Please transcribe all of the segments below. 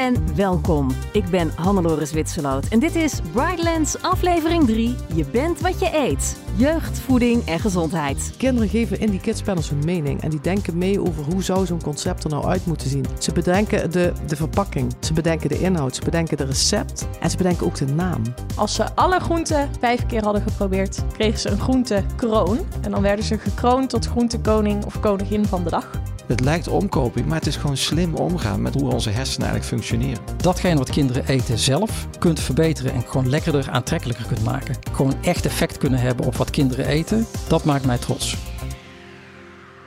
en welkom. Ik ben Hannelore Witseloot en dit is Brightlands aflevering 3. Je bent wat je eet. Jeugd, voeding en gezondheid. Kinderen geven in die kidspanels hun mening en die denken mee over hoe zou zo'n concept er nou uit moeten zien. Ze bedenken de, de verpakking, ze bedenken de inhoud, ze bedenken de recept en ze bedenken ook de naam. Als ze alle groenten vijf keer hadden geprobeerd, kregen ze een groentekroon. En dan werden ze gekroond tot groentekoning of koningin van de dag. Het lijkt omkoping, maar het is gewoon slim omgaan met hoe onze hersenen eigenlijk functioneren. Datgene wat kinderen eten zelf kunt verbeteren en gewoon lekkerder, aantrekkelijker kunt maken. Gewoon echt effect kunnen hebben op wat kinderen eten, dat maakt mij trots.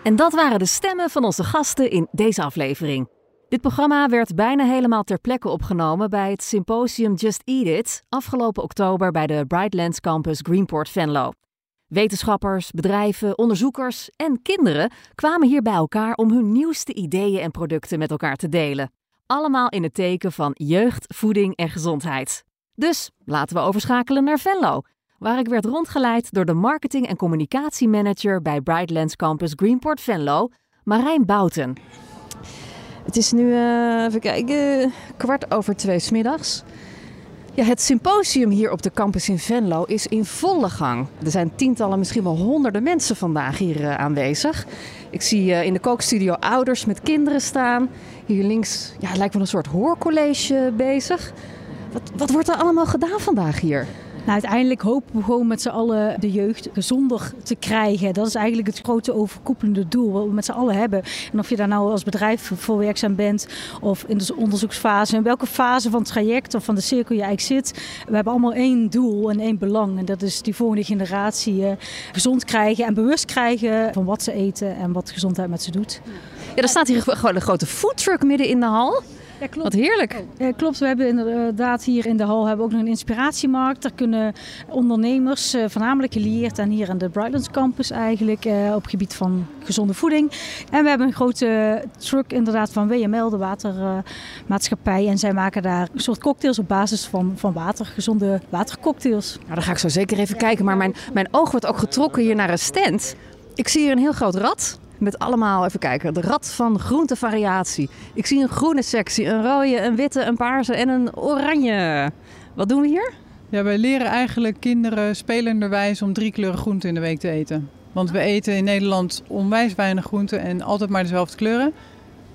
En dat waren de stemmen van onze gasten in deze aflevering. Dit programma werd bijna helemaal ter plekke opgenomen bij het symposium Just Eat It afgelopen oktober bij de Brightlands Campus Greenport Venlo. Wetenschappers, bedrijven, onderzoekers en kinderen kwamen hier bij elkaar om hun nieuwste ideeën en producten met elkaar te delen. Allemaal in het teken van jeugd, voeding en gezondheid. Dus laten we overschakelen naar Venlo, waar ik werd rondgeleid door de marketing- en communicatiemanager bij Brightlands Campus Greenport Venlo, Marijn Bouten. Het is nu, uh, even kijken, kwart over twee smiddags. Ja, het symposium hier op de campus in Venlo is in volle gang. Er zijn tientallen, misschien wel honderden mensen vandaag hier uh, aanwezig. Ik zie uh, in de kookstudio ouders met kinderen staan. Hier links ja, lijkt wel een soort hoorcollege bezig. Wat, wat wordt er allemaal gedaan vandaag hier? Nou, uiteindelijk hopen we gewoon met z'n allen de jeugd gezonder te krijgen. Dat is eigenlijk het grote overkoepelende doel wat we met z'n allen hebben. En of je daar nou als bedrijf voor werkzaam bent of in de onderzoeksfase, in welke fase van het traject of van de cirkel je eigenlijk zit. We hebben allemaal één doel en één belang. En dat is die volgende generatie eh, gezond krijgen en bewust krijgen van wat ze eten en wat gezondheid met ze doet. Ja, er staat hier gewoon een grote foodtruck midden in de hal. Ja, klopt. Wat heerlijk. Klopt, we hebben inderdaad hier in de hal hebben we ook nog een inspiratiemarkt. Daar kunnen ondernemers, uh, voornamelijk gelieerd aan hier aan de Brightlands campus eigenlijk, uh, op het gebied van gezonde voeding. En we hebben een grote truck inderdaad van WML, de watermaatschappij. En zij maken daar een soort cocktails op basis van, van water, gezonde watercocktails. Nou, dan ga ik zo zeker even kijken. Maar mijn, mijn oog wordt ook getrokken hier naar een stand. Ik zie hier een heel groot rad. Met allemaal, even kijken, de rad van groentevariatie. Ik zie een groene sectie, een rode, een witte, een paarse en een oranje. Wat doen we hier? Ja, wij leren eigenlijk kinderen spelenderwijs om drie kleuren groenten in de week te eten. Want we eten in Nederland onwijs weinig groenten en altijd maar dezelfde kleuren.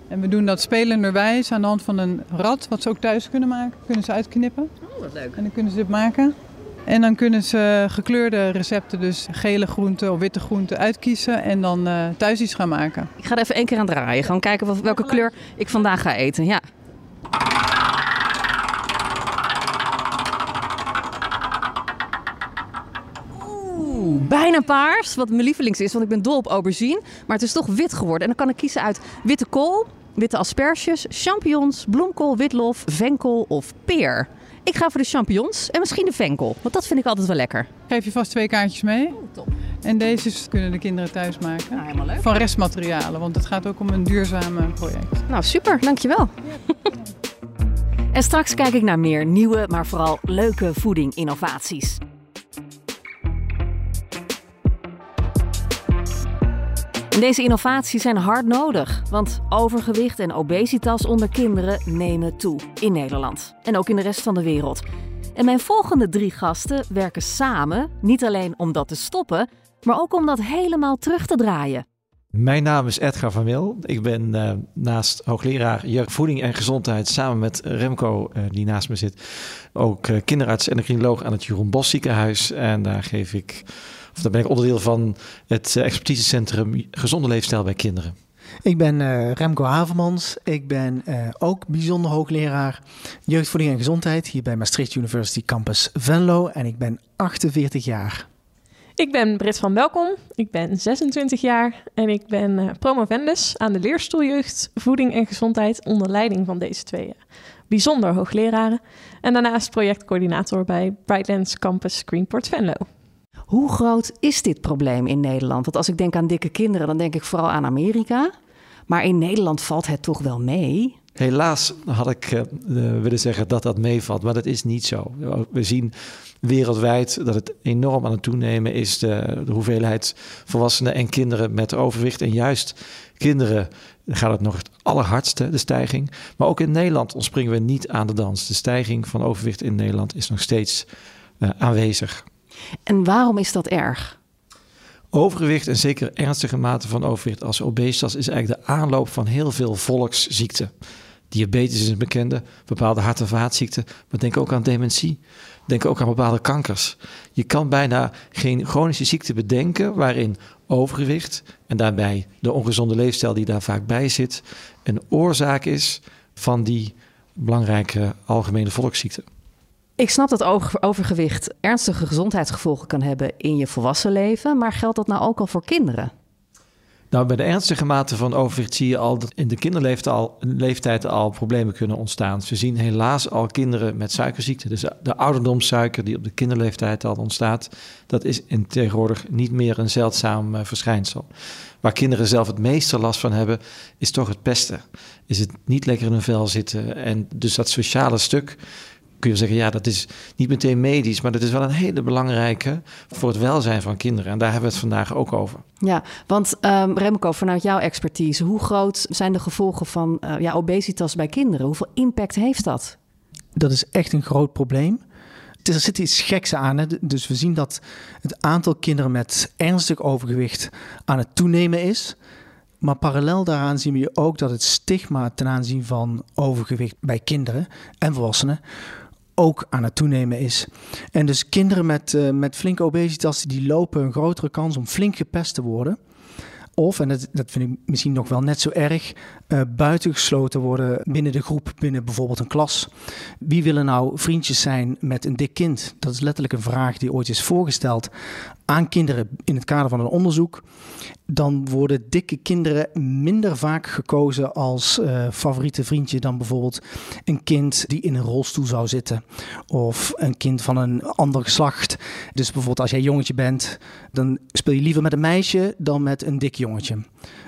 En we doen dat spelenderwijs aan de hand van een rad, wat ze ook thuis kunnen maken. Kunnen ze uitknippen. Oh, wat leuk. En dan kunnen ze dit maken. En dan kunnen ze gekleurde recepten, dus gele groenten of witte groenten, uitkiezen en dan uh, thuis iets gaan maken. Ik ga er even één keer aan draaien. Gewoon kijken wat, welke kleur ik vandaag ga eten. Ja. Oeh, bijna paars, wat mijn lievelings is, want ik ben dol op aubergine. Maar het is toch wit geworden. En dan kan ik kiezen uit witte kool, witte asperges, champignons, bloemkool, witlof, venkel of peer. Ik ga voor de champignons en misschien de venkel. Want dat vind ik altijd wel lekker. Geef je vast twee kaartjes mee. Oh, top. En deze kunnen de kinderen thuis maken. Nou, helemaal leuk. Van restmaterialen, want het gaat ook om een duurzaam project. Nou, super. Dankjewel. en straks kijk ik naar meer nieuwe, maar vooral leuke voeding-innovaties. Deze innovaties zijn hard nodig, want overgewicht en obesitas onder kinderen nemen toe in Nederland en ook in de rest van de wereld. En mijn volgende drie gasten werken samen, niet alleen om dat te stoppen, maar ook om dat helemaal terug te draaien. Mijn naam is Edgar van Mil. Ik ben uh, naast hoogleraar jeugd, voeding en gezondheid samen met Remco, uh, die naast me zit, ook uh, kinderarts en endocrinoloog aan het Jeroen Bos ziekenhuis. En daar geef ik of daar ben ik onderdeel van het expertisecentrum Gezonde Leefstijl bij Kinderen. Ik ben uh, Remco Havermans. Ik ben uh, ook bijzonder hoogleraar jeugdvoeding en gezondheid hier bij Maastricht University Campus Venlo. En ik ben 48 jaar. Ik ben Britt van Welkom. Ik ben 26 jaar en ik ben uh, promovendus aan de leerstoel jeugd, voeding en gezondheid onder leiding van deze twee bijzonder hoogleraren. En daarnaast projectcoördinator bij Brightlands Campus Greenport Venlo. Hoe groot is dit probleem in Nederland? Want als ik denk aan dikke kinderen, dan denk ik vooral aan Amerika. Maar in Nederland valt het toch wel mee? Helaas had ik uh, willen zeggen dat dat meevalt, maar dat is niet zo. We zien wereldwijd dat het enorm aan het toenemen is de, de hoeveelheid volwassenen en kinderen met overwicht. En juist kinderen gaat het nog het allerhardste, de stijging. Maar ook in Nederland ontspringen we niet aan de dans. De stijging van overgewicht in Nederland is nog steeds aanwezig. En waarom is dat erg? Overgewicht en zeker ernstige mate van overgewicht als obesitas is eigenlijk de aanloop van heel veel volksziekten. Diabetes is een bekende, bepaalde hart- en vaatziekten, maar denk ook aan dementie. Denk ook aan bepaalde kankers. Je kan bijna geen chronische ziekte bedenken waarin overgewicht en daarbij de ongezonde leefstijl die daar vaak bij zit, een oorzaak is van die belangrijke algemene volksziekte. Ik snap dat overgewicht ernstige gezondheidsgevolgen kan hebben in je volwassen leven, maar geldt dat nou ook al voor kinderen? Nou, bij de ernstige mate van overgewicht zie je al dat in de kinderleeftijd al, al problemen kunnen ontstaan. We zien helaas al kinderen met suikerziekte. Dus de ouderdomssuiker die op de kinderleeftijd al ontstaat, dat is in tegenwoordig niet meer een zeldzaam uh, verschijnsel. Waar kinderen zelf het meeste last van hebben, is toch het pesten. Is het niet lekker in hun vel zitten. En dus dat sociale stuk kun je zeggen, ja, dat is niet meteen medisch, maar dat is wel een hele belangrijke voor het welzijn van kinderen. En daar hebben we het vandaag ook over. Ja, want um, Remco, vanuit jouw expertise, hoe groot zijn de gevolgen van uh, ja, obesitas bij kinderen? Hoeveel impact heeft dat? Dat is echt een groot probleem. Er zit iets geks aan. Hè? Dus we zien dat het aantal kinderen met ernstig overgewicht aan het toenemen is. Maar parallel daaraan zien we ook dat het stigma ten aanzien van overgewicht bij kinderen en volwassenen ook aan het toenemen is. En dus kinderen met, uh, met flinke obesitas, die lopen een grotere kans om flink gepest te worden. Of, en dat, dat vind ik misschien nog wel net zo erg, uh, buitengesloten worden binnen de groep, binnen bijvoorbeeld een klas. Wie willen nou vriendjes zijn met een dik kind? Dat is letterlijk een vraag die ooit is voorgesteld aan kinderen in het kader van een onderzoek. Dan worden dikke kinderen minder vaak gekozen als uh, favoriete vriendje dan bijvoorbeeld een kind die in een rolstoel zou zitten. Of een kind van een ander geslacht. Dus bijvoorbeeld als jij jongetje bent, dan speel je liever met een meisje dan met een dik jongetje.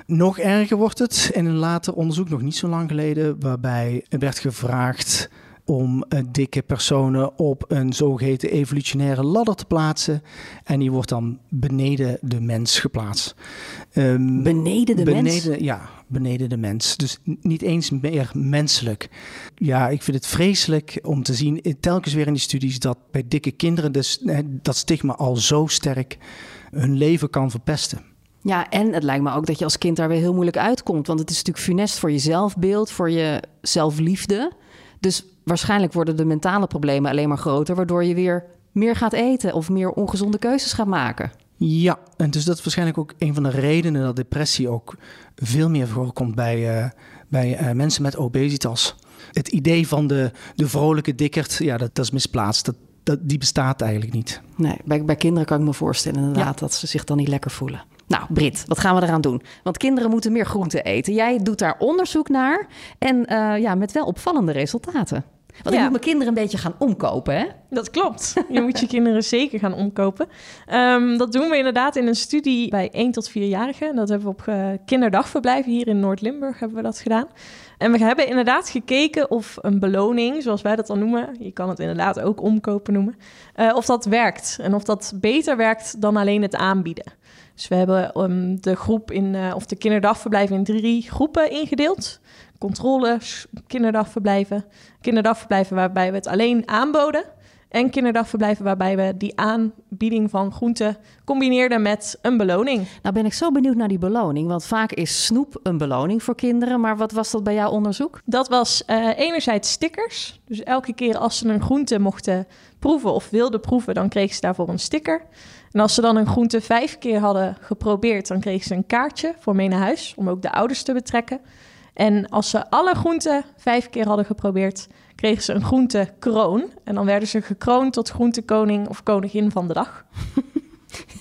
Nog erger wordt het in een later onderzoek, nog niet zo lang geleden, waarbij werd gevraagd om uh, dikke personen op een zogeheten evolutionaire ladder te plaatsen. En die wordt dan beneden de mens geplaatst. Um, beneden de beneden, mens? Ja, beneden de mens. Dus niet eens meer menselijk. Ja, ik vind het vreselijk om te zien, telkens weer in die studies, dat bij dikke kinderen dus, dat stigma al zo sterk hun leven kan verpesten. Ja, en het lijkt me ook dat je als kind daar weer heel moeilijk uitkomt. Want het is natuurlijk funest voor je zelfbeeld, voor je zelfliefde. Dus waarschijnlijk worden de mentale problemen alleen maar groter, waardoor je weer meer gaat eten of meer ongezonde keuzes gaat maken. Ja, en dus dat is waarschijnlijk ook een van de redenen dat depressie ook veel meer voorkomt bij, uh, bij uh, mensen met obesitas. Het idee van de, de vrolijke dikkerd, ja, dat, dat is misplaatst. Dat, dat, die bestaat eigenlijk niet. Nee, bij, bij kinderen kan ik me voorstellen inderdaad ja. dat ze zich dan niet lekker voelen. Nou, Brit, wat gaan we eraan doen? Want kinderen moeten meer groente eten. Jij doet daar onderzoek naar en uh, ja, met wel opvallende resultaten. Want ja. ik moet mijn kinderen een beetje gaan omkopen, hè? Dat klopt. Je moet je kinderen zeker gaan omkopen. Um, dat doen we inderdaad in een studie bij 1 tot 4-jarigen. Dat hebben we op uh, kinderdagverblijven hier in Noord-Limburg hebben we dat gedaan. En we hebben inderdaad gekeken of een beloning, zoals wij dat dan noemen... je kan het inderdaad ook omkopen noemen... Uh, of dat werkt. En of dat beter werkt dan alleen het aanbieden. Dus we hebben um, de groep in, uh, of de kinderdagverblijven in drie groepen ingedeeld. Controles, kinderdagverblijven, kinderdagverblijven waarbij we het alleen aanboden. En kinderdagverblijven waarbij we die aanbieding van groenten combineerden met een beloning. Nou ben ik zo benieuwd naar die beloning. Want vaak is snoep een beloning voor kinderen. Maar wat was dat bij jouw onderzoek? Dat was uh, enerzijds stickers. Dus elke keer als ze een groente mochten proeven of wilden proeven, dan kregen ze daarvoor een sticker. En als ze dan een groente vijf keer hadden geprobeerd, dan kregen ze een kaartje voor mee naar huis, om ook de ouders te betrekken. En als ze alle groenten vijf keer hadden geprobeerd, kregen ze een groentekroon. En dan werden ze gekroond tot groentekoning of koningin van de dag.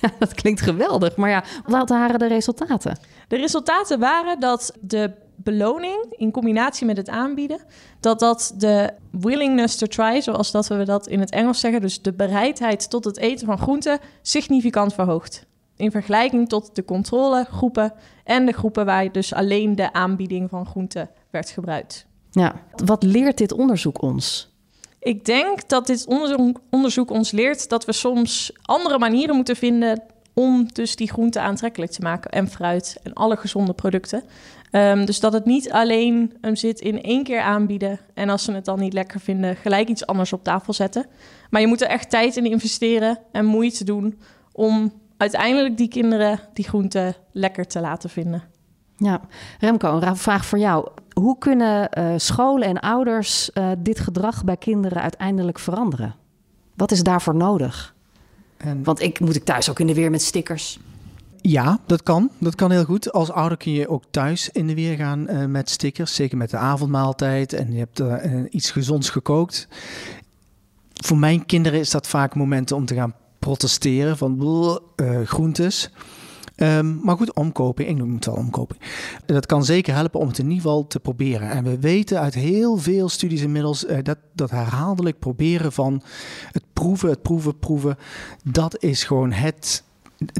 Ja, dat klinkt geweldig. Maar ja, wat waren de resultaten? De resultaten waren dat de beloning in combinatie met het aanbieden, dat dat de willingness to try, zoals dat we dat in het Engels zeggen, dus de bereidheid tot het eten van groenten, significant verhoogt. In vergelijking tot de controlegroepen en de groepen waar dus alleen de aanbieding van groenten werd gebruikt. Ja, wat leert dit onderzoek ons? Ik denk dat dit onderzoek, onderzoek ons leert dat we soms andere manieren moeten vinden om dus die groenten aantrekkelijk te maken. En fruit en alle gezonde producten. Ehm, dus dat het niet alleen hem zit in één keer aanbieden. En als ze het dan niet lekker vinden, gelijk iets anders op tafel zetten. Maar je moet er echt tijd in investeren en moeite doen om uiteindelijk die kinderen die groenten lekker te laten vinden. Ja, Remco, een vraag voor jou. Hoe kunnen uh, scholen en ouders uh, dit gedrag bij kinderen uiteindelijk veranderen? Wat is daarvoor nodig? En... Want ik moet ik thuis ook in de weer met stickers. Ja, dat kan. Dat kan heel goed. Als ouder kun je ook thuis in de weer gaan uh, met stickers. Zeker met de avondmaaltijd en je hebt uh, iets gezonds gekookt. Voor mijn kinderen is dat vaak momenten om te gaan protesteren van uh, groentes. Um, maar goed, omkoping, ik noem het wel omkoping. Dat kan zeker helpen om het in ieder geval te proberen. En we weten uit heel veel studies inmiddels uh, dat, dat herhaaldelijk proberen van het proeven, het proeven, proeven, dat is gewoon het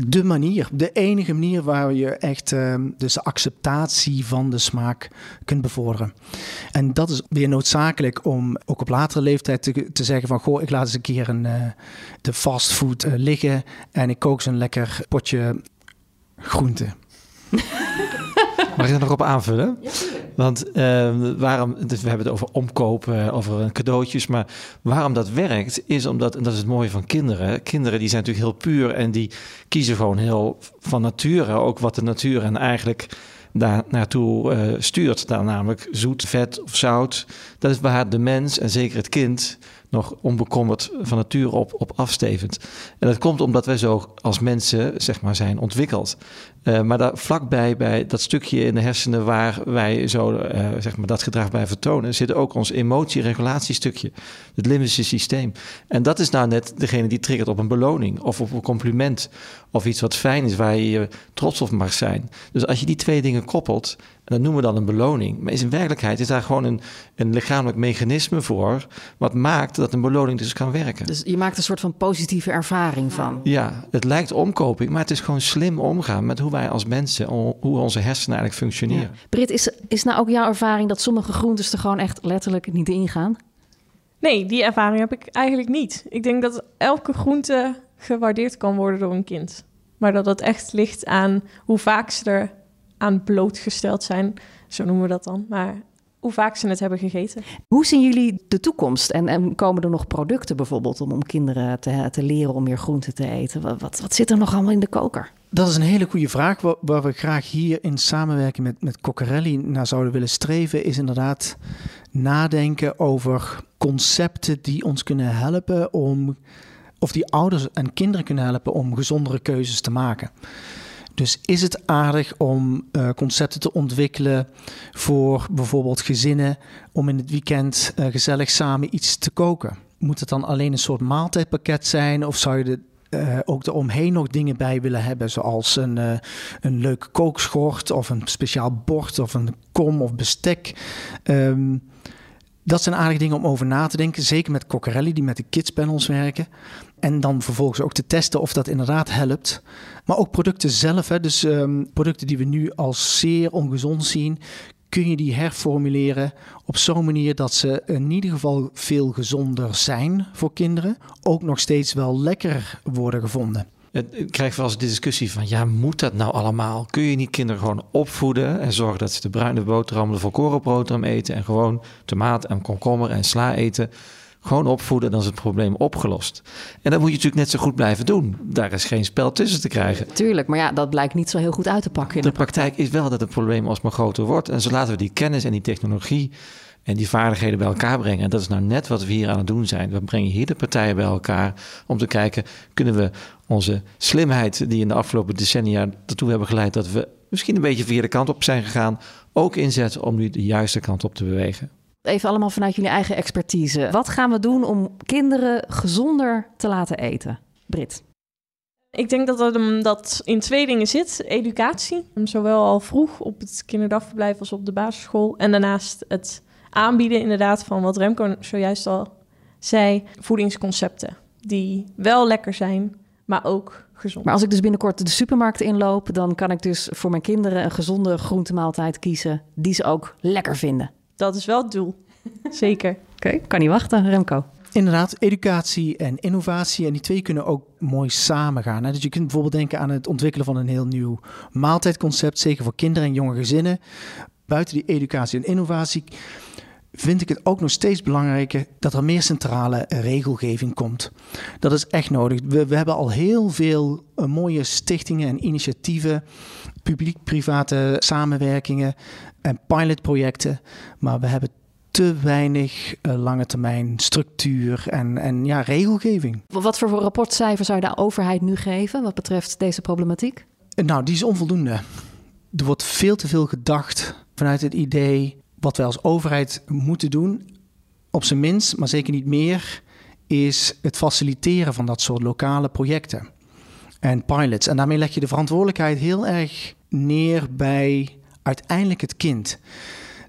de manier, de enige manier waar je echt uh, dus de acceptatie van de smaak kunt bevorderen. En dat is weer noodzakelijk om ook op latere leeftijd te, te zeggen van goh, ik laat eens een keer een, uh, de fastfood uh, liggen en ik kook zo'n lekker potje groente. Mag ik er nog op aanvullen? Ja, Want uh, waarom, dus we hebben het over omkopen, over cadeautjes, maar waarom dat werkt is omdat, en dat is het mooie van kinderen, kinderen die zijn natuurlijk heel puur en die kiezen gewoon heel van nature ook wat de natuur en eigenlijk daar naartoe uh, stuurt. Dan namelijk zoet, vet of zout. Dat is waar de mens en zeker het kind nog onbekommerd van nature op, op afstevend. En dat komt omdat wij zo als mensen zeg maar, zijn ontwikkeld. Uh, maar daar vlakbij, bij dat stukje in de hersenen waar wij zo uh, zeg maar dat gedrag bij vertonen, zit ook ons emotieregulatiestukje, het limbische systeem. En dat is nou net degene die triggert op een beloning of op een compliment of iets wat fijn is waar je, trots op mag zijn. Dus als je die twee dingen koppelt, dat noemen we dan een beloning. Maar is in werkelijkheid is daar gewoon een, een lichamelijk mechanisme voor. Wat maakt dat een beloning dus kan werken. Dus je maakt een soort van positieve ervaring van. Ja, het lijkt omkoping, maar het is gewoon slim omgaan met hoe wij als mensen, hoe onze hersenen eigenlijk functioneren. Ja. Brit, is, is nou ook jouw ervaring dat sommige groentes er gewoon echt letterlijk niet ingaan? Nee, die ervaring heb ik eigenlijk niet. Ik denk dat elke groente gewaardeerd kan worden door een kind. Maar dat het echt ligt aan hoe vaak ze er aan blootgesteld zijn. Zo noemen we dat dan. Maar hoe vaak ze het hebben gegeten. Hoe zien jullie de toekomst? En, en komen er nog producten bijvoorbeeld om, om kinderen te, te leren om meer groenten te eten? Wat, wat, wat, zit er nog allemaal in de koker? Dat is een hele goede vraag. Waar, waar we graag hier in samenwerking met, met Coccarelli naar zouden willen streven, is inderdaad nadenken over concepten die ons kunnen helpen om, of die ouders en kinderen kunnen helpen om gezondere keuzes te maken. Dus is het aardig om uh, concepten te ontwikkelen voor bijvoorbeeld gezinnen om in het weekend uh, gezellig samen iets te koken? Moet het dan alleen een soort maaltijdpakket zijn of zou je er uh, ook eromheen nog dingen bij willen hebben, zoals een, uh, een leuke kookschort of een speciaal bord of een kom of bestek. Um, dat zijn aardige dingen om over na te denken. Zeker met Coccarelli, die met de kidspanels werken. En dan vervolgens ook te testen of dat inderdaad helpt. Maar ook producten zelf. Hè, dus um, producten die we nu als zeer ongezond zien. Kun je die herformuleren op zo'n manier dat ze in ieder geval veel gezonder zijn voor kinderen. Ook nog steeds wel lekker worden gevonden. Ik krijg wel eens de discussie van, ja, moet dat nou allemaal? Kun je niet kinderen gewoon opvoeden en zorgen dat ze de bruine boterham, de volkoren eten en gewoon tomaat en komkommer en sla eten? Gewoon opvoeden, dan is het probleem opgelost. En dat moet je natuurlijk net zo goed blijven doen. Daar is geen spel tussen te krijgen. Tuurlijk, maar ja, dat blijkt niet zo heel goed uit te pakken. In de, de praktijk. praktijk is wel dat het probleem alsmaar groter wordt. En zo laten we die kennis en die technologie en die vaardigheden bij elkaar brengen. En dat is nou net wat we hier aan het doen zijn. We brengen hier de partijen bij elkaar om te kijken, kunnen we onze slimheid die in de afgelopen decennia ertoe hebben geleid dat we misschien een beetje via de kant op zijn gegaan, ook inzetten om nu de juiste kant op te bewegen. Even allemaal vanuit jullie eigen expertise. Wat gaan we doen om kinderen gezonder te laten eten? Brit. Ik denk dat dat, dat in twee dingen zit. Educatie, zowel al vroeg op het kinderdagverblijf als op de basisschool. En daarnaast het aanbieden inderdaad van wat Remco zojuist al zei. Voedingsconcepten die wel lekker zijn, maar ook gezond. Maar als ik dus binnenkort de supermarkt inloop... dan kan ik dus voor mijn kinderen een gezonde groentemaaltijd kiezen... die ze ook lekker vinden. Dat is wel het doel. Zeker. Oké, okay, kan niet wachten, Remco. Inderdaad, educatie en innovatie. En die twee kunnen ook mooi samengaan. Dus je kunt bijvoorbeeld denken aan het ontwikkelen van een heel nieuw maaltijdconcept. Zeker voor kinderen en jonge gezinnen. Buiten die educatie en innovatie vind ik het ook nog steeds belangrijker dat er meer centrale regelgeving komt. Dat is echt nodig. We, we hebben al heel veel uh, mooie stichtingen en initiatieven, publiek-private samenwerkingen en pilotprojecten. Maar we hebben te weinig uh, lange termijn structuur en, en ja, regelgeving. Wat voor rapportcijfer zou je de overheid nu geven wat betreft deze problematiek? Nou, die is onvoldoende. Er wordt veel te veel gedacht vanuit het idee wat wij als overheid moeten doen, op zijn minst, maar zeker niet meer, is het faciliteren van dat soort lokale projecten en pilots. En daarmee leg je de verantwoordelijkheid heel erg neer bij uiteindelijk het kind.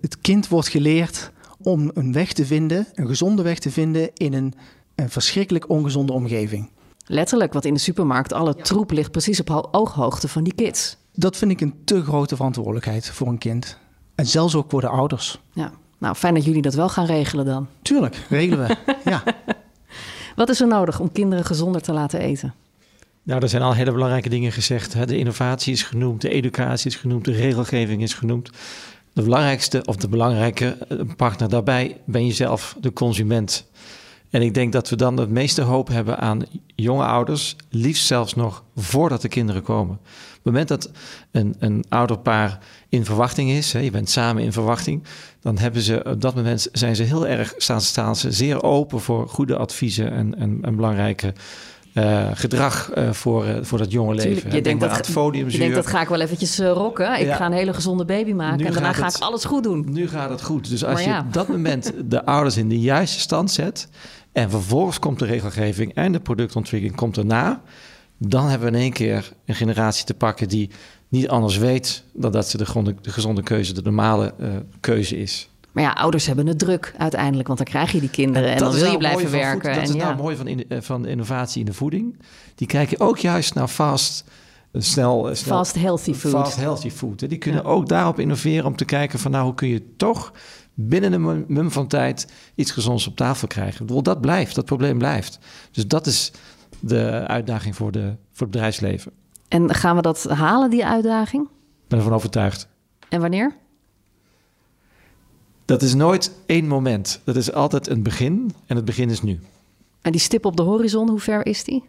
Het kind wordt geleerd om een weg te vinden, een gezonde weg te vinden in een, een verschrikkelijk ongezonde omgeving. Letterlijk, wat in de supermarkt, alle troep ligt precies op ooghoogte van die kids. Dat vind ik een te grote verantwoordelijkheid voor een kind. En zelfs ook voor de ouders. Ja, nou fijn dat jullie dat wel gaan regelen dan. Tuurlijk, regelen we. ja. Wat is er nodig om kinderen gezonder te laten eten? Nou, er zijn al hele belangrijke dingen gezegd. De innovatie is genoemd, de educatie is genoemd, de regelgeving is genoemd. De belangrijkste of de belangrijke eh, partner daarbij ben je zelf, de consument. En ik denk dat we dan het meeste hoop hebben aan jonge ouders, liefst zelfs nog voordat de kinderen komen. Op het moment dat een, een ouderpaar in verwachting is, hè, je bent samen in verwachting, dan hebben ze op dat moment zijn ze heel erg staan, staan ze zeer open voor goede adviezen en, en, en belangrijke uh, gedrag uh, voor, uh, voor dat jonge leven. Je denkt dat, je denkt dat ga ik wel eventjes rocken. Ik ja. ga een hele gezonde baby maken nu en daarna ga het, ik alles goed doen. Nu gaat het goed. Dus als je op dat moment de ouders in de juiste stand zet en vervolgens komt de regelgeving en de productontwikkeling komt erna, dan hebben we in één keer een generatie te pakken die niet anders weet dan dat ze de, gronde, de gezonde keuze, de normale uh, keuze is. Maar ja, ouders hebben het druk uiteindelijk, want dan krijg je die kinderen en, en dan wil nou je blijven werken. Voed, dat en is ja. nou mooi van, in, van innovatie in de voeding. Die kijken ook juist naar fast, snel, snel fast healthy food. Fast healthy food. Hè. Die kunnen ja. ook daarop innoveren om te kijken van nou, hoe kun je toch binnen een mum van tijd iets gezonds op tafel krijgen. Dat blijft, dat probleem blijft. Dus dat is de uitdaging voor, de, voor het bedrijfsleven. En gaan we dat halen, die uitdaging? Ik ben ervan overtuigd. En wanneer? Dat is nooit één moment. Dat is altijd een begin en het begin is nu. En die stip op de horizon, hoe ver is die?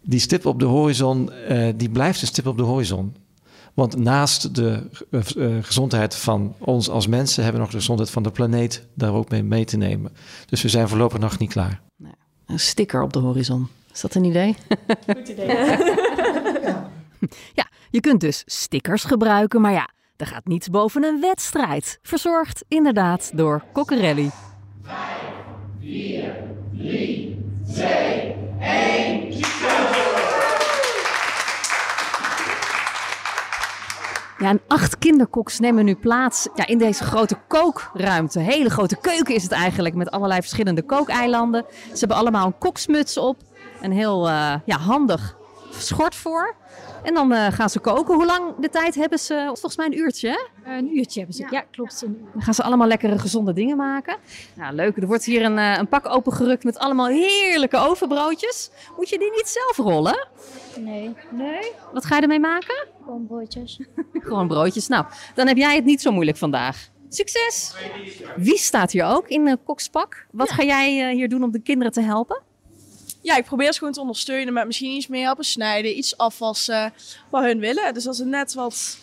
Die stip op de horizon, uh, die blijft een stip op de horizon. Want naast de uh, uh, gezondheid van ons als mensen hebben we nog de gezondheid van de planeet daar ook mee mee te nemen. Dus we zijn voorlopig nog niet klaar. Nee. Een sticker op de horizon. Is dat een idee? Goed idee. ja, je kunt dus stickers gebruiken, maar ja, er gaat niets boven een wedstrijd. Verzorgd inderdaad door Coccarelli. 5, 4, 3, 2, 1. Ja, en acht kinderkoks nemen nu plaats ja, in deze grote kookruimte. Hele grote keuken is het eigenlijk, met allerlei verschillende kookeilanden. Ze hebben allemaal een koksmuts op. Een heel uh, ja, handig schort voor. En dan uh, gaan ze koken. Hoe lang de tijd hebben ze? Volgens mij een uurtje, hè? Uh, een uurtje hebben ze, ja, ja klopt. Dan gaan ze allemaal lekkere, gezonde dingen maken. Nou, leuk. Er wordt hier een, uh, een pak opengerukt met allemaal heerlijke ovenbroodjes. Moet je die niet zelf rollen? Nee. Nee? Wat ga je ermee maken? Gewoon broodjes. Gewoon broodjes. Nou, dan heb jij het niet zo moeilijk vandaag. Succes! Wie staat hier ook in een kokspak? Wat ja. ga jij hier doen om de kinderen te helpen? Ja, ik probeer ze gewoon te ondersteunen met misschien iets meer helpen snijden, iets afwassen, wat hun willen. Dus dat ze net wat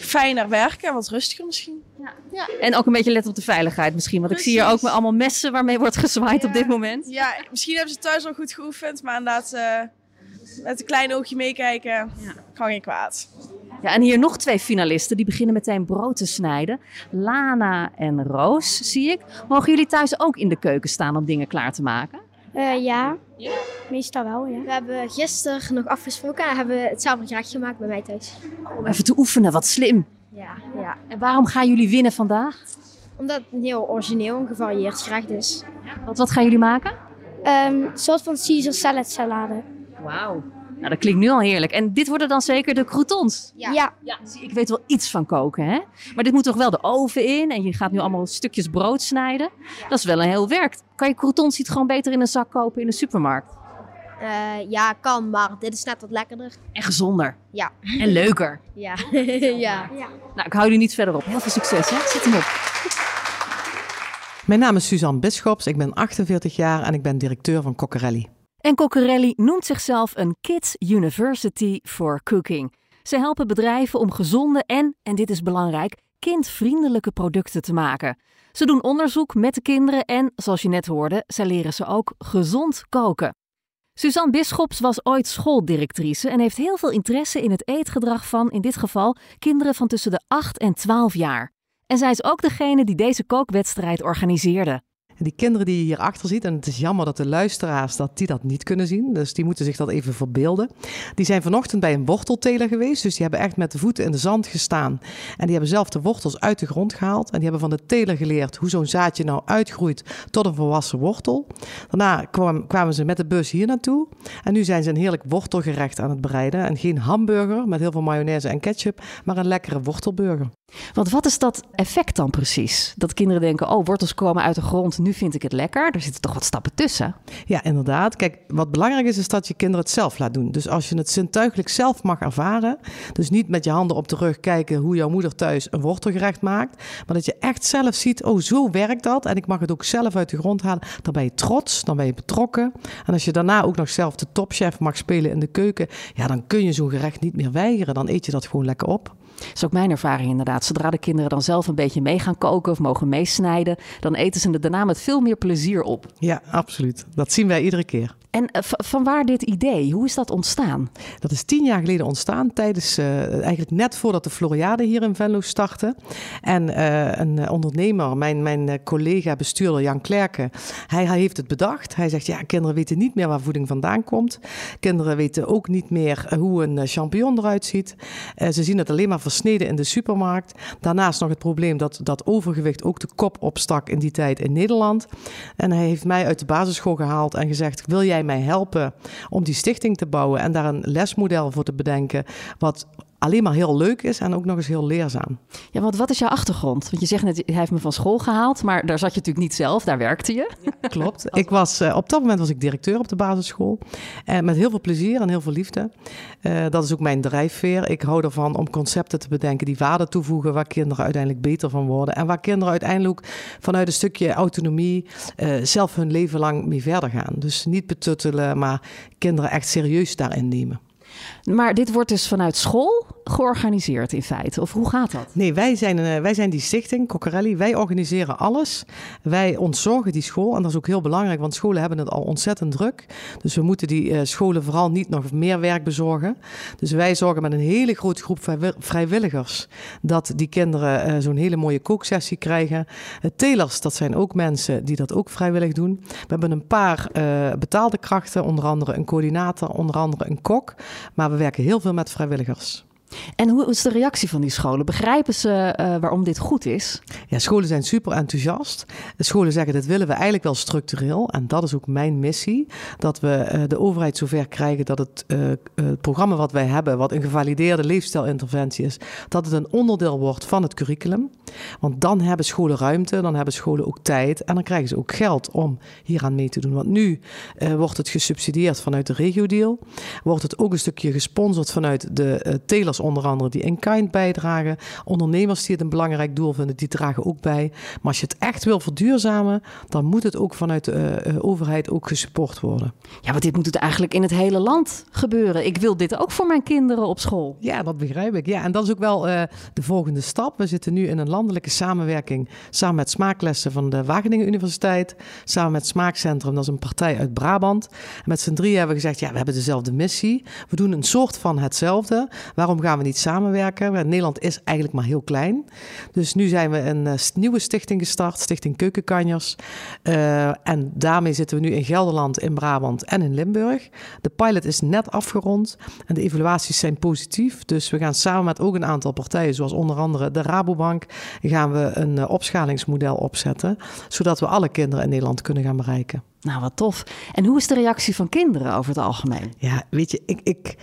fijner werken en wat rustiger misschien. Ja. ja. En ook een beetje letten op de veiligheid misschien, want Precies. ik zie hier ook met allemaal messen waarmee wordt gezwaaid ja. op dit moment. Ja, misschien hebben ze thuis al goed geoefend, maar inderdaad uh, met een klein oogje meekijken ja. kan geen kwaad. Ja, en hier nog twee finalisten. Die beginnen meteen brood te snijden. Lana en Roos, zie ik. Mogen jullie thuis ook in de keuken staan om dingen klaar te maken? Uh, ja. ja, meestal wel, ja. We hebben gisteren nog afgesproken en hebben hetzelfde gerecht gemaakt bij mij thuis. Om even te oefenen, wat slim. Ja, ja. En waarom gaan jullie winnen vandaag? Omdat het een heel origineel en gevarieerd gerecht is. Wat, wat gaan jullie maken? Um, een soort van Caesar salad salade. Wauw. Nou, dat klinkt nu al heerlijk. En dit worden dan zeker de croutons? Ja. ja. ik weet wel iets van koken, hè? Maar dit moet toch wel de oven in en je gaat nu allemaal stukjes brood snijden. Dat is wel een heel werk. Kan je croutons niet gewoon beter in een zak kopen in de supermarkt? Eh, ja, kan, maar dit is net wat lekkerder. En gezonder. Ja. En leuker. Ja. ja. Nou, ik hou jullie niet verder op. Heel veel succes, hè? Zet hem op. Mijn naam is Suzanne Bisschops, ik ben 48 jaar en ik ben directeur van Coccarelli. En Coccarelli noemt zichzelf een Kids University for Cooking. Ze helpen bedrijven om gezonde en, en dit is belangrijk, kindvriendelijke producten te maken. Ze doen onderzoek met de kinderen en, zoals je net hoorde, ze leren ze ook gezond koken. Suzanne Bisschops was ooit schooldirectrice en heeft heel veel interesse in het eetgedrag van, in dit geval, kinderen van tussen de 8 en 12 jaar. En zij is ook degene die deze kookwedstrijd organiseerde. En die kinderen die je hier achter ziet, en het is jammer dat de luisteraars dat die dat niet kunnen zien, dus die moeten zich dat even verbeelden. Die zijn vanochtend bij een wortelteler geweest, dus die hebben echt met de voeten in de zand gestaan. En die hebben zelf de wortels uit de grond gehaald. En die hebben van de teler geleerd hoe zo'n zaadje nou uitgroeit tot een volwassen wortel. Daarna kwamen ze met de bus hier naartoe. En nu zijn ze een heerlijk wortelgerecht aan het bereiden. En geen hamburger met heel veel mayonaise en ketchup, maar een lekkere wortelburger. Want wat is dat effect dan precies? Dat kinderen denken, oh, wortels komen uit de grond, nu vind ik het lekker. Er zitten toch wat stappen tussen. Ja, inderdaad. Kijk, wat belangrijk is, is dat je kinderen het zelf laat doen. Dus als je het zintuigelijk zelf mag ervaren, dus niet met je handen op de rug kijken hoe jouw moeder thuis een wortelgerecht maakt, maar dat je echt zelf ziet, oh, zo werkt dat. En ik mag het ook zelf uit de grond halen. Dan ben je trots, dan ben je betrokken. En als je daarna ook nog zelf de topchef mag spelen in de keuken, ja, dan kun je zo'n gerecht niet meer weigeren. Dan eet je dat gewoon lekker op. Dat is ook mijn ervaring inderdaad. Zodra de kinderen dan zelf een beetje mee gaan koken of mogen meesnijden, dan eten ze het daarna met veel meer plezier op. Ja, absoluut. Dat zien wij iedere keer. En uh, van waar dit idee? Hoe is dat ontstaan? Dat is tien jaar geleden ontstaan, tijdens, uh, eigenlijk net voordat de Floriade hier in Venlo startte. En uh, een ondernemer, mijn, mijn collega bestuurder Jan Klerken, hij, hij, heeft het bedacht. Hij zegt, ja, kinderen weten niet meer waar voeding vandaan komt. Kinderen weten ook niet meer hoe een champignon eruit ziet. ze zien het alleen maar versneden in de supermarkt. Daarnaast nog het probleem dat, dat overgewicht ook de kop opstak in die tijd in Nederland. En hij heeft mij uit de basisschool gehaald en gezegd, wil jij mij helpen om die stichting te bouwen en daar een lesmodel voor te bedenken, wat alleen maar heel leuk is en ook nog eens heel leerzaam. Ja, want wat is jouw achtergrond? Want je zegt net, hij heeft me van school gehaald, maar daar zat je natuurlijk niet zelf, daar werkte je. Ja, klopt. Ik was, uh, op dat moment was ik directeur op de basisschool. Uh, met heel veel plezier en heel veel liefde. Uh, dat is ook mijn drijfveer. Ik hou ervan om concepten te bedenken die waarde toevoegen, waar kinderen uiteindelijk beter van worden. En waar kinderen uiteindelijk vanuit een stukje autonomie zelf hun leven lang mee verder gaan. Dus niet betuttelen, maar kinderen echt serieus daarin nemen. Maar dit wordt dus vanuit school georganiseerd in feite? Of hoe gaat dat? Nee, wij zijn, uh, wij zijn die stichting, Coccarelli. Wij organiseren alles. Wij ontzorgen die school. En dat is ook heel belangrijk, want scholen hebben het al ontzettend druk. Dus we moeten die uh, scholen vooral niet nog meer werk bezorgen. Dus wij zorgen met een hele grote groep vrijwilligers dat die kinderen uh, zo'n hele mooie kooksessie krijgen. telers, dat zijn ook mensen die dat ook vrijwillig doen. We hebben een paar betaalde krachten, onder andere een coördinator, onder andere een kok. Maar we werken heel veel met vrijwilligers. En hoe is de reactie van die scholen? Begrijpen ze uh, waarom dit goed is? Ja, scholen zijn super enthousiast. De scholen zeggen dat willen we eigenlijk wel structureel. En dat is ook mijn missie. Dat we uh, de overheid zover krijgen dat het, uh, het, programma wat wij hebben, wat een gevalideerde leefstijlinterventie is, dat het een onderdeel wordt van het curriculum. Want dan hebben scholen ruimte, dan hebben scholen ook tijd en dan krijgen ze ook geld om hieraan mee te doen. Want nu wordt het gesubsidieerd vanuit de regio-deal. Wordt het ook een stukje gesponsord vanuit de telers onder andere die in kind bijdragen. Ondernemers die het een belangrijk doel vinden, die dragen ook bij. Maar als je het echt wil verduurzamen, dan moet het ook vanuit de uh, overheid ook gesupport worden. Ja, want dit moet het eigenlijk in het hele land gebeuren. Ik wil dit ook voor mijn kinderen op school. Ja, dat begrijp ik. Ja, en dat is ook wel uh, de volgende stap. We zitten nu in een landelijke samenwerking samen met Smaaklessen van de Wageningen Universiteit, samen met Smaakcentrum, dat is een partij uit Brabant. En met z'n drie hebben we gezegd, ja, we hebben dezelfde missie. We doen een soort van hetzelfde. Waarom gaan gaan we niet samenwerken. Nederland is eigenlijk maar heel klein. Dus nu zijn we een uh, nieuwe stichting gestart, Stichting Keukenkanjers. Uh, en daarmee zitten we nu in Gelderland, in Brabant en in Limburg. De pilot is net afgerond en de evaluaties zijn positief. Dus we gaan samen met ook een aantal partijen, zoals onder andere de Rabobank, gaan we een uh, opschalingsmodel opzetten, zodat we alle kinderen in Nederland kunnen gaan bereiken. Nou, wat tof. En hoe is de reactie van kinderen over het algemeen? Ja, weet je, ik, ik,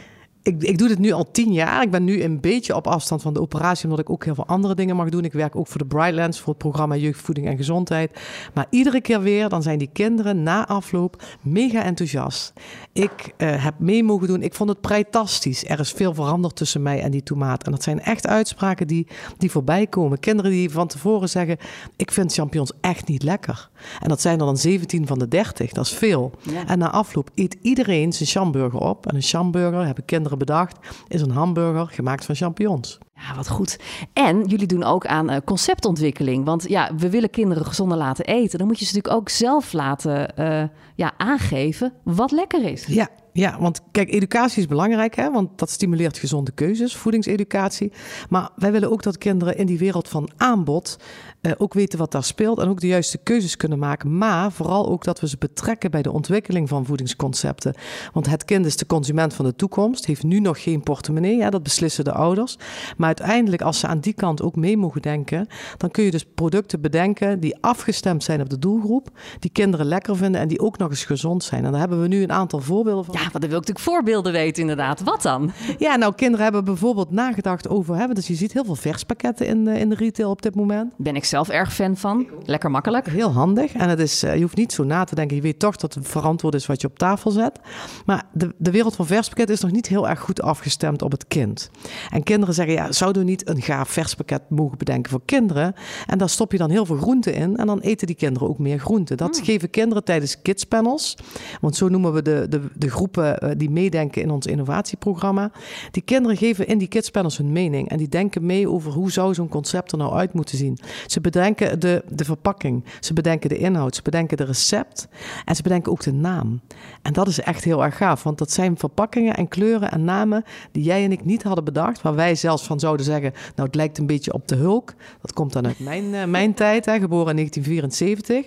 ik, ik doe dit nu al tien jaar. Ik ben nu een beetje op afstand van de operatie, omdat ik ook heel veel andere dingen mag doen. Ik werk ook voor de Brightlands, voor het programma Jeugdvoeding en Gezondheid. Maar iedere keer weer, dan zijn die kinderen na afloop mega enthousiast. Ik uh, heb mee mogen doen. Ik vond het preitastisch. Er is veel veranderd tussen mij en die tomaat. En dat zijn echt uitspraken die, die voorbij komen. Kinderen die van tevoren zeggen: Ik vind champignons echt niet lekker. En dat zijn er dan 17 van de 30. Dat is veel. Ja. En na afloop eet iedereen zijn chamburger op. En een chamburger hebben kinderen bedacht, is een hamburger gemaakt van champignons. Ja, wat goed. En jullie doen ook aan uh, conceptontwikkeling. Want ja, we willen kinderen gezonder laten eten. Dan moet je ze natuurlijk ook zelf laten uh, ja, aangeven wat lekker is. Ja, ja, want kijk, educatie is belangrijk, hè? want dat stimuleert gezonde keuzes, voedingseducatie. Maar wij willen ook dat kinderen in die wereld van aanbod uh, ook weten wat daar speelt en ook de juiste keuzes kunnen maken. Maar vooral ook dat we ze betrekken bij de ontwikkeling van voedingsconcepten. Want het kind is de consument van de toekomst, heeft nu nog geen portemonnee, hè? dat beslissen de ouders. Maar uiteindelijk, als ze aan die kant ook mee mogen denken, dan kun je dus producten bedenken die afgestemd zijn op de doelgroep, die kinderen lekker vinden en die ook nog eens gezond zijn. En daar hebben we nu een aantal voorbeelden van. Ja, want dan wil ik natuurlijk voorbeelden weten, inderdaad. Wat dan? Ja, nou, kinderen hebben bijvoorbeeld nagedacht over hebben. Dus je ziet heel veel verspakketten in, de, in de retail op dit moment. Ben ik zelf erg fan van. Lekker makkelijk. Heel handig. En het is, je hoeft niet zo na te denken. Je weet toch dat het verantwoord is wat je op tafel zet. Maar de, de wereld van verspakketten is nog niet heel erg goed afgestemd op het kind. En kinderen zeggen, ja, zouden we niet een gaaf verspakket mogen bedenken voor kinderen? En daar stop je dan heel veel groenten in. En dan eten die kinderen ook meer groenten. Dat mm. geven kinderen tijdens kidspanels. Want zo noemen we de, de, de groepen die meedenken in ons innovatieprogramma. Die kinderen geven in die kidspanels hun mening. En die denken mee over hoe zou zo'n concept er nou uit moeten zien. Ze bedenken de, de verpakking. Ze bedenken de inhoud. Ze bedenken de recept. En ze bedenken ook de naam. En dat is echt heel erg gaaf. Want dat zijn verpakkingen en kleuren en namen die jij en ik niet hadden bedacht. Waar wij zelfs van zouden zeggen, nou het lijkt een beetje op de Hulk. Dat komt dan uit mijn, uh, mijn tijd, hè, geboren in 1974.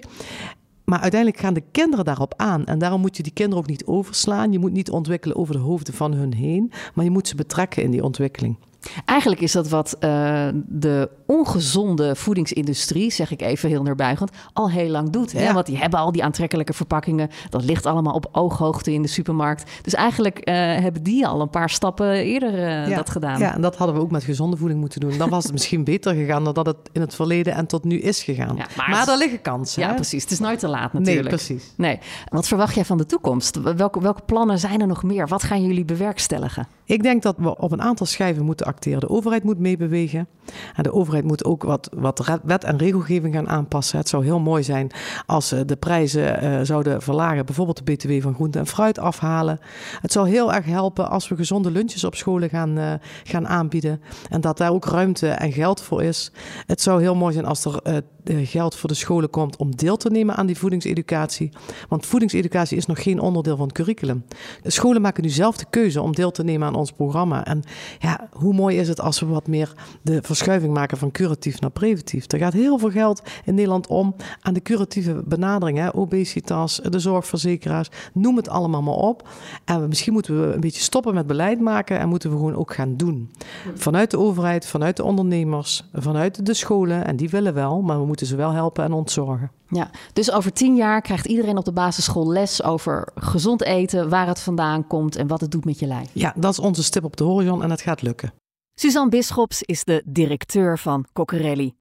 Maar uiteindelijk gaan de kinderen daarop aan. En daarom moet je die kinderen ook niet overslaan. Je moet niet ontwikkelen over de hoofden van hun heen. Maar je moet ze betrekken in die ontwikkeling. Eigenlijk is dat wat uh, de ongezonde voedingsindustrie, zeg ik even heel neerbuigend, al heel lang doet. Hè? Ja. Want die hebben al die aantrekkelijke verpakkingen. Dat ligt allemaal op ooghoogte in de supermarkt. Dus eigenlijk uh, hebben die al een paar stappen eerder uh, ja. dat gedaan. Ja, en dat hadden we ook met gezonde voeding moeten doen. Dan was het misschien beter gegaan dan dat het in het verleden en tot nu is gegaan. Ja, maar, maar er liggen kansen. Ja, hè? precies. Het is nooit te laat natuurlijk. Nee, precies. Nee. Wat verwacht jij van de toekomst? Welke, welke plannen zijn er nog meer? Wat gaan jullie bewerkstelligen? Ik denk dat we op een aantal schijven moeten acteren. De overheid moet meebewegen. En de overheid moet ook wat, wat wet en regelgeving gaan aanpassen. Het zou heel mooi zijn als ze de prijzen uh, zouden verlagen. Bijvoorbeeld de BTW van groente en fruit afhalen. Het zou heel erg helpen als we gezonde lunches op scholen gaan, uh, gaan aanbieden. En dat daar ook ruimte en geld voor is. Het zou heel mooi zijn als er geld voor de scholen komt om deel te nemen aan die voedingseducatie. Want voedingseducatie is nog geen onderdeel van het curriculum. De scholen maken nu zelf de keuze om deel te nemen aan ons programma. En ja, hoe mooi is het als we wat meer de verschuiving maken van curatief naar preventief. Er gaat heel veel geld in Nederland om aan de curatieve benadering. Hè? Obesitas, de zorgverzekeraars, noem het allemaal maar op. En misschien moeten we een beetje stoppen met beleid maken en moeten we gewoon ook gaan doen. Vanuit de overheid, vanuit de ondernemers, vanuit de scholen. En die willen wel, maar we moeten ze wel helpen en ontzorgen. Ja, dus over tien jaar krijgt iedereen op de basisschool les over gezond eten, waar het vandaan komt en wat het doet met je lijf. Ja, dat is onze stip op de horizon en het gaat lukken. Suzanne Bisschops is de directeur van Coccarelli.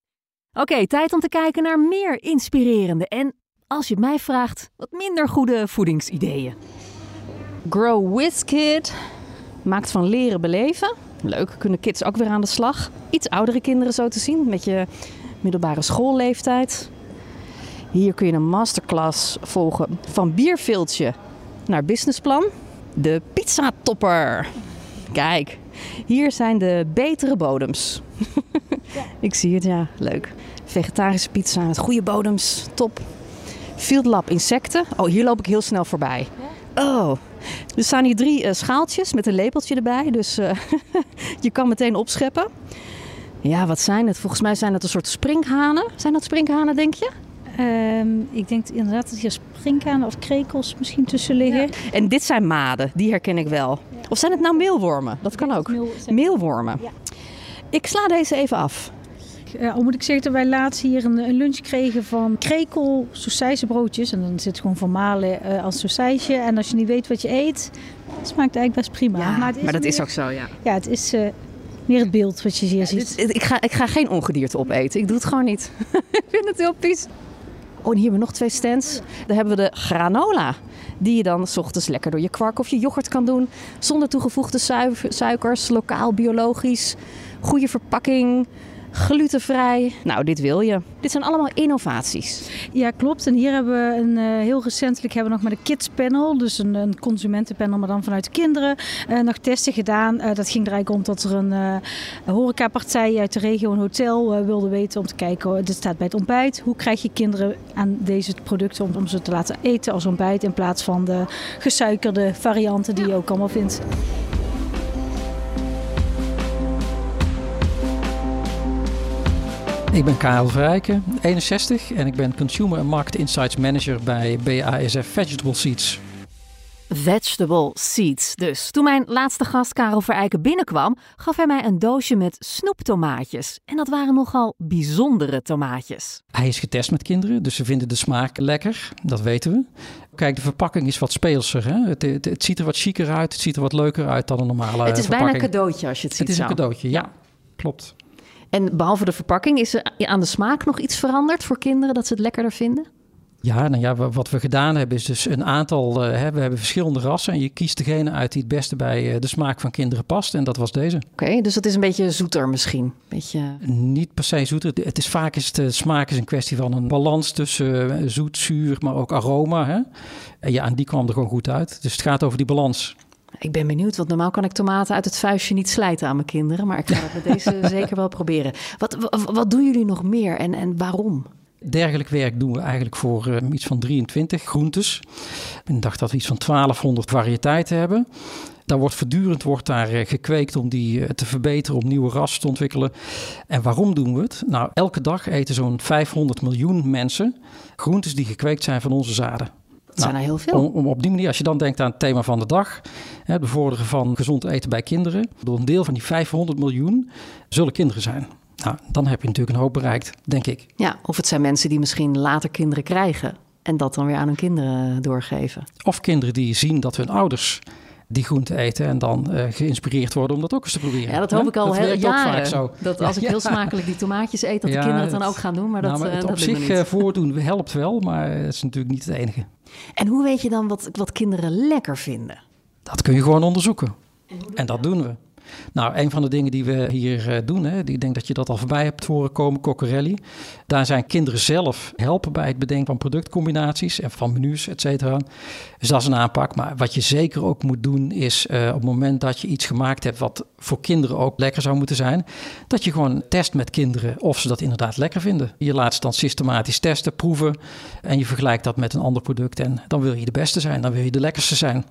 Oké, okay, tijd om te kijken naar meer inspirerende en, als je mij vraagt, wat minder goede voedingsideeën. Grow with Kid maakt van leren beleven. Leuk, kunnen kids ook weer aan de slag. Iets oudere kinderen zo te zien, met je middelbare schoolleeftijd. Hier kun je een masterclass volgen van bierviltje naar businessplan. De pizza topper. Kijk, hier zijn de betere bodems. Ja. Ik zie het, ja. Leuk. Vegetarische pizza met goede bodems. Top. Field Lab insecten. Oh, hier loop ik heel snel voorbij. Oh, Er staan hier drie uh, schaaltjes met een lepeltje erbij. Dus uh, je kan meteen opscheppen. Ja, wat zijn het? Volgens mij zijn het een soort sprinkhanen. Zijn dat sprinkhanen, denk je? Um, ik denk inderdaad dat hier sprinkhanen of krekels misschien tussen liggen. Ja. En dit zijn maden, die herken ik wel. Ja. Of zijn het nou meelwormen? Dat kan ook. Meel, Meelwormen. Ja. Ik sla deze even af. Uh, al moet ik zeggen dat wij laatst hier een, een lunch kregen van krekel broodjes. En dan zit het gewoon vermalen uh, als sausijsje. En als je niet weet wat je eet, het smaakt eigenlijk best prima. Ja, maar, maar dat meer, is ook zo, ja. Ja, het is uh, meer het beeld wat je hier ziet. Dit, ik, ga, ik ga geen ongedierte opeten. Ik doe het gewoon niet. ik vind het heel pies. Oh, en hier hebben we nog twee stands. Daar hebben we de granola. Die je dan s ochtends lekker door je kwark of je yoghurt kan doen. Zonder toegevoegde suikers, lokaal, biologisch. Goede verpakking glutenvrij. Nou, dit wil je. Dit zijn allemaal innovaties. Ja, klopt. En hier hebben we een, uh, heel recentelijk hebben we nog met een kids panel, dus een, een consumentenpanel, maar dan vanuit de kinderen, uh, nog testen gedaan. Uh, dat ging er eigenlijk om dat er een horecapartij uit de regio, een hotel, wilde weten om te kijken, dit staat bij het ontbijt, hoe krijg je kinderen aan deze producten om, om ze te laten eten als ontbijt in plaats van de gesuikerde varianten die je ook allemaal vindt. Ik ben Karel Vrijken, 61 en ik ben Consumer and Market Insights Manager bij BASF Vegetable Seeds. Vegetable Seeds dus. Toen mijn laatste gast Karel Verijken binnenkwam, gaf hij mij een doosje met snoeptomaatjes. En dat waren nogal bijzondere tomaatjes. Hij is getest met kinderen, dus ze vinden de smaak lekker. Dat weten we. Kijk, de verpakking is wat speelser. Hè? Het, het, het ziet er wat chiquer uit, het ziet er wat leuker uit dan een normale Het is verpakking. bijna een cadeautje als je het ziet Het is zo. een cadeautje, ja. Klopt. En behalve de verpakking, is er aan de smaak nog iets veranderd voor kinderen dat ze het lekkerder vinden? Ja, nou ja, wat we gedaan hebben is dus een aantal, uh, hè, we hebben verschillende rassen en je kiest degene uit die het beste bij uh, de smaak van kinderen past en dat was deze. Oké, okay, dus dat is een beetje zoeter misschien? Beetje... Niet per se zoeter, het is vaak is de smaak is een kwestie van een balans tussen uh, zoet, zuur, maar ook aroma. Hè? En ja, en die kwam er gewoon goed uit. Dus het gaat over die balans. Ik ben benieuwd, want normaal kan ik tomaten uit het vuistje niet slijten aan mijn kinderen. Maar ik ga het met deze zeker wel proberen. Wat, wat, wat, doen jullie nog meer en, en waarom? Dergelijk werk doen we eigenlijk voor uh, iets van 23 groentes. Ik dacht dat we iets van 1200 variëteiten hebben. Daar wordt voortdurend wordt daar uh, gekweekt om die uh, te verbeteren, om nieuwe rassen te ontwikkelen. En waarom doen we het? Nou, elke dag eten zo'n 500 miljoen mensen groentes die gekweekt zijn van onze zaden. Dat zijn er heel veel. Om, om, op die manier, als je dan denkt aan het thema van de dag, hè, het bevorderen van gezond eten bij kinderen. Door een deel van die 500 miljoen zullen kinderen zijn. Nou, dan heb je natuurlijk een hoop bereikt, denk ik. Ja, of het zijn mensen die misschien later kinderen krijgen en dat dan weer aan hun kinderen doorgeven. Of kinderen die zien dat hun ouders die groente eten en dan uh, geïnspireerd worden om dat ook eens te proberen. Ja, dat hoop ik al heel jaren. Vaak zo. Dat als ik heel smakelijk die tomaatjes eet, dat Ja, de kinderen het dan ook gaan doen. Maar dat, nou, maar eh, het dat op zich niet. eh, voordoen helpt wel, maar het is natuurlijk niet het enige. En hoe weet je dan wat, wat kinderen lekker vinden? Dat kun je gewoon onderzoeken. En dat doen we. Nou, een van de dingen die we hier eh, doen, hè, ik denk dat je dat al voorbij hebt horen komen, Coccarelli. Daar zijn kinderen zelf helpen bij het bedenken van productcombinaties en van menus, et cetera. Dus dat is een aanpak. Maar wat je zeker ook moet doen, is eh, op het moment dat je iets gemaakt hebt wat voor kinderen ook lekker zou moeten zijn, dat je gewoon test met kinderen of ze dat inderdaad lekker vinden. Je laat ze dan systematisch testen, proeven en je vergelijkt dat met een ander product. En dan wil je de beste zijn, dan wil je de lekkerste zijn.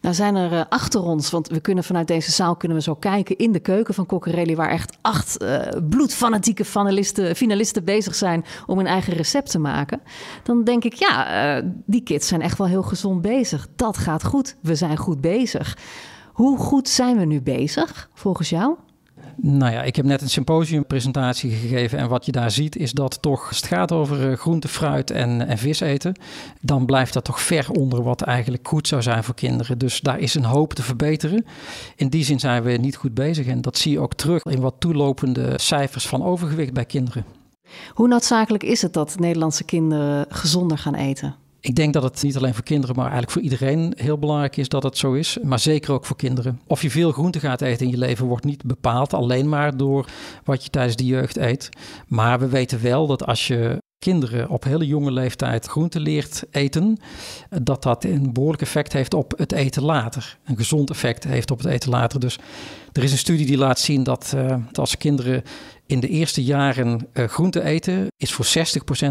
Nou zijn er eh, achter ons, want we kunnen vanuit deze zaal kunnen we zo kijken in de keuken van Coccarelli, waar echt acht eh, bloedfanatieke finalisten, finalisten bezig zijn om hun eigen recept te maken. Dan denk ik, ja, eh, die kids zijn echt wel heel gezond bezig. Dat gaat goed. We zijn goed bezig. Hoe goed zijn we nu bezig, volgens jou? Nou ja, ik heb net een symposiumpresentatie gegeven. En wat je daar ziet is dat toch, als het gaat over eh, groente, fruit en, en vis eten, dan blijft dat toch ver onder wat eigenlijk goed zou zijn voor kinderen. Dus daar is een hoop te verbeteren. In die zin zijn we niet goed bezig. En dat zie je ook terug in wat toelopende cijfers van overgewicht bij kinderen. Hoe noodzakelijk is het dat Nederlandse kinderen gezonder gaan eten? Ik denk dat het niet alleen voor kinderen, maar eigenlijk voor iedereen heel belangrijk is dat het zo is. Maar zeker ook voor kinderen. Of je veel groente gaat eten in je leven wordt niet bepaald alleen maar door wat je tijdens de jeugd eet. Maar we weten wel dat als je kinderen op hele jonge leeftijd groente leert eten, dat dat een behoorlijk effect heeft op het eten later. Een gezond effect heeft op het eten later. Dus er is een studie die laat zien dat eh, als kinderen in de eerste jaren eh, groente eten, is voor 60%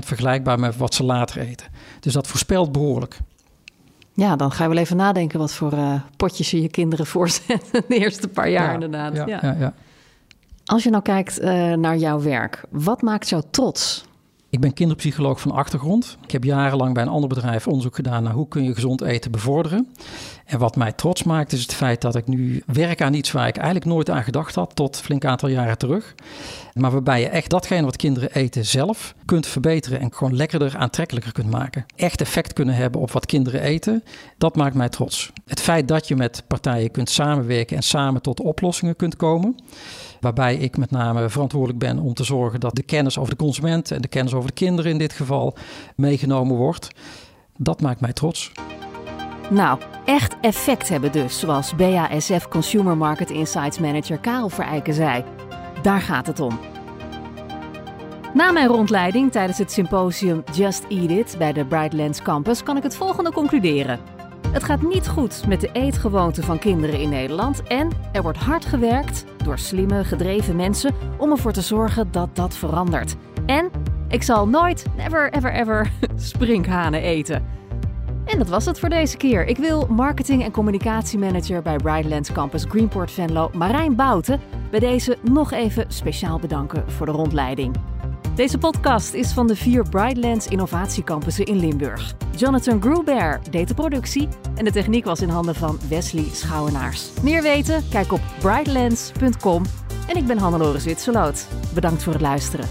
vergelijkbaar met wat ze later eten. Dus dat voorspelt behoorlijk. Ja, dan ga je wel even nadenken wat voor uh, potjes je je kinderen voorzetten de eerste paar jaar Ja, inderdaad. Ja, Ja. ja. Ja, Als je nou kijkt eh, naar jouw werk, wat maakt jou trots? Ik ben kinderpsycholoog van achtergrond. Ik heb jarenlang bij een ander bedrijf onderzoek gedaan naar hoe kun je gezond eten bevorderen. En wat mij trots maakt is het feit dat ik nu werk aan iets waar ik eigenlijk nooit aan gedacht had tot flink aantal jaren terug. Maar waarbij je echt datgene wat kinderen eten zelf kunt verbeteren en gewoon lekkerder, aantrekkelijker kunt maken. Echt effect kunnen hebben op wat kinderen eten, dat maakt mij trots. Het feit dat je met partijen kunt samenwerken en samen tot oplossingen kunt komen. Waarbij ik met name verantwoordelijk ben om te zorgen dat de kennis over de consument en de kennis over de kinderen in dit geval meegenomen wordt. Dat maakt mij trots. Nou, echt effect hebben dus, zoals BASF Consumer Market Insights Manager Karel Verijken zei. Daar gaat het om. Na mijn rondleiding tijdens het symposium Just Eat It bij de Brightlands Campus kan ik het volgende concluderen. Het gaat niet goed met de eetgewoonten van kinderen in Nederland en er wordt hard gewerkt door slimme, gedreven mensen om ervoor te zorgen dat dat verandert. En ik zal nooit, never, ever, ever sprinkhanen eten. En dat was het voor deze keer. Ik wil marketing- en communicatiemanager bij Brightlands Campus Greenport Venlo, Marijn Bouten, bij deze nog even speciaal bedanken voor de rondleiding. Deze podcast is van de vier Brightlands innovatiecampussen in Limburg. Jonathan Gruber deed de productie en de techniek was in handen van Wesley Schouwenaars. Meer weten? Kijk op brightlands.com. En ik ben Hannelore Zwitserloot. Bedankt voor het luisteren.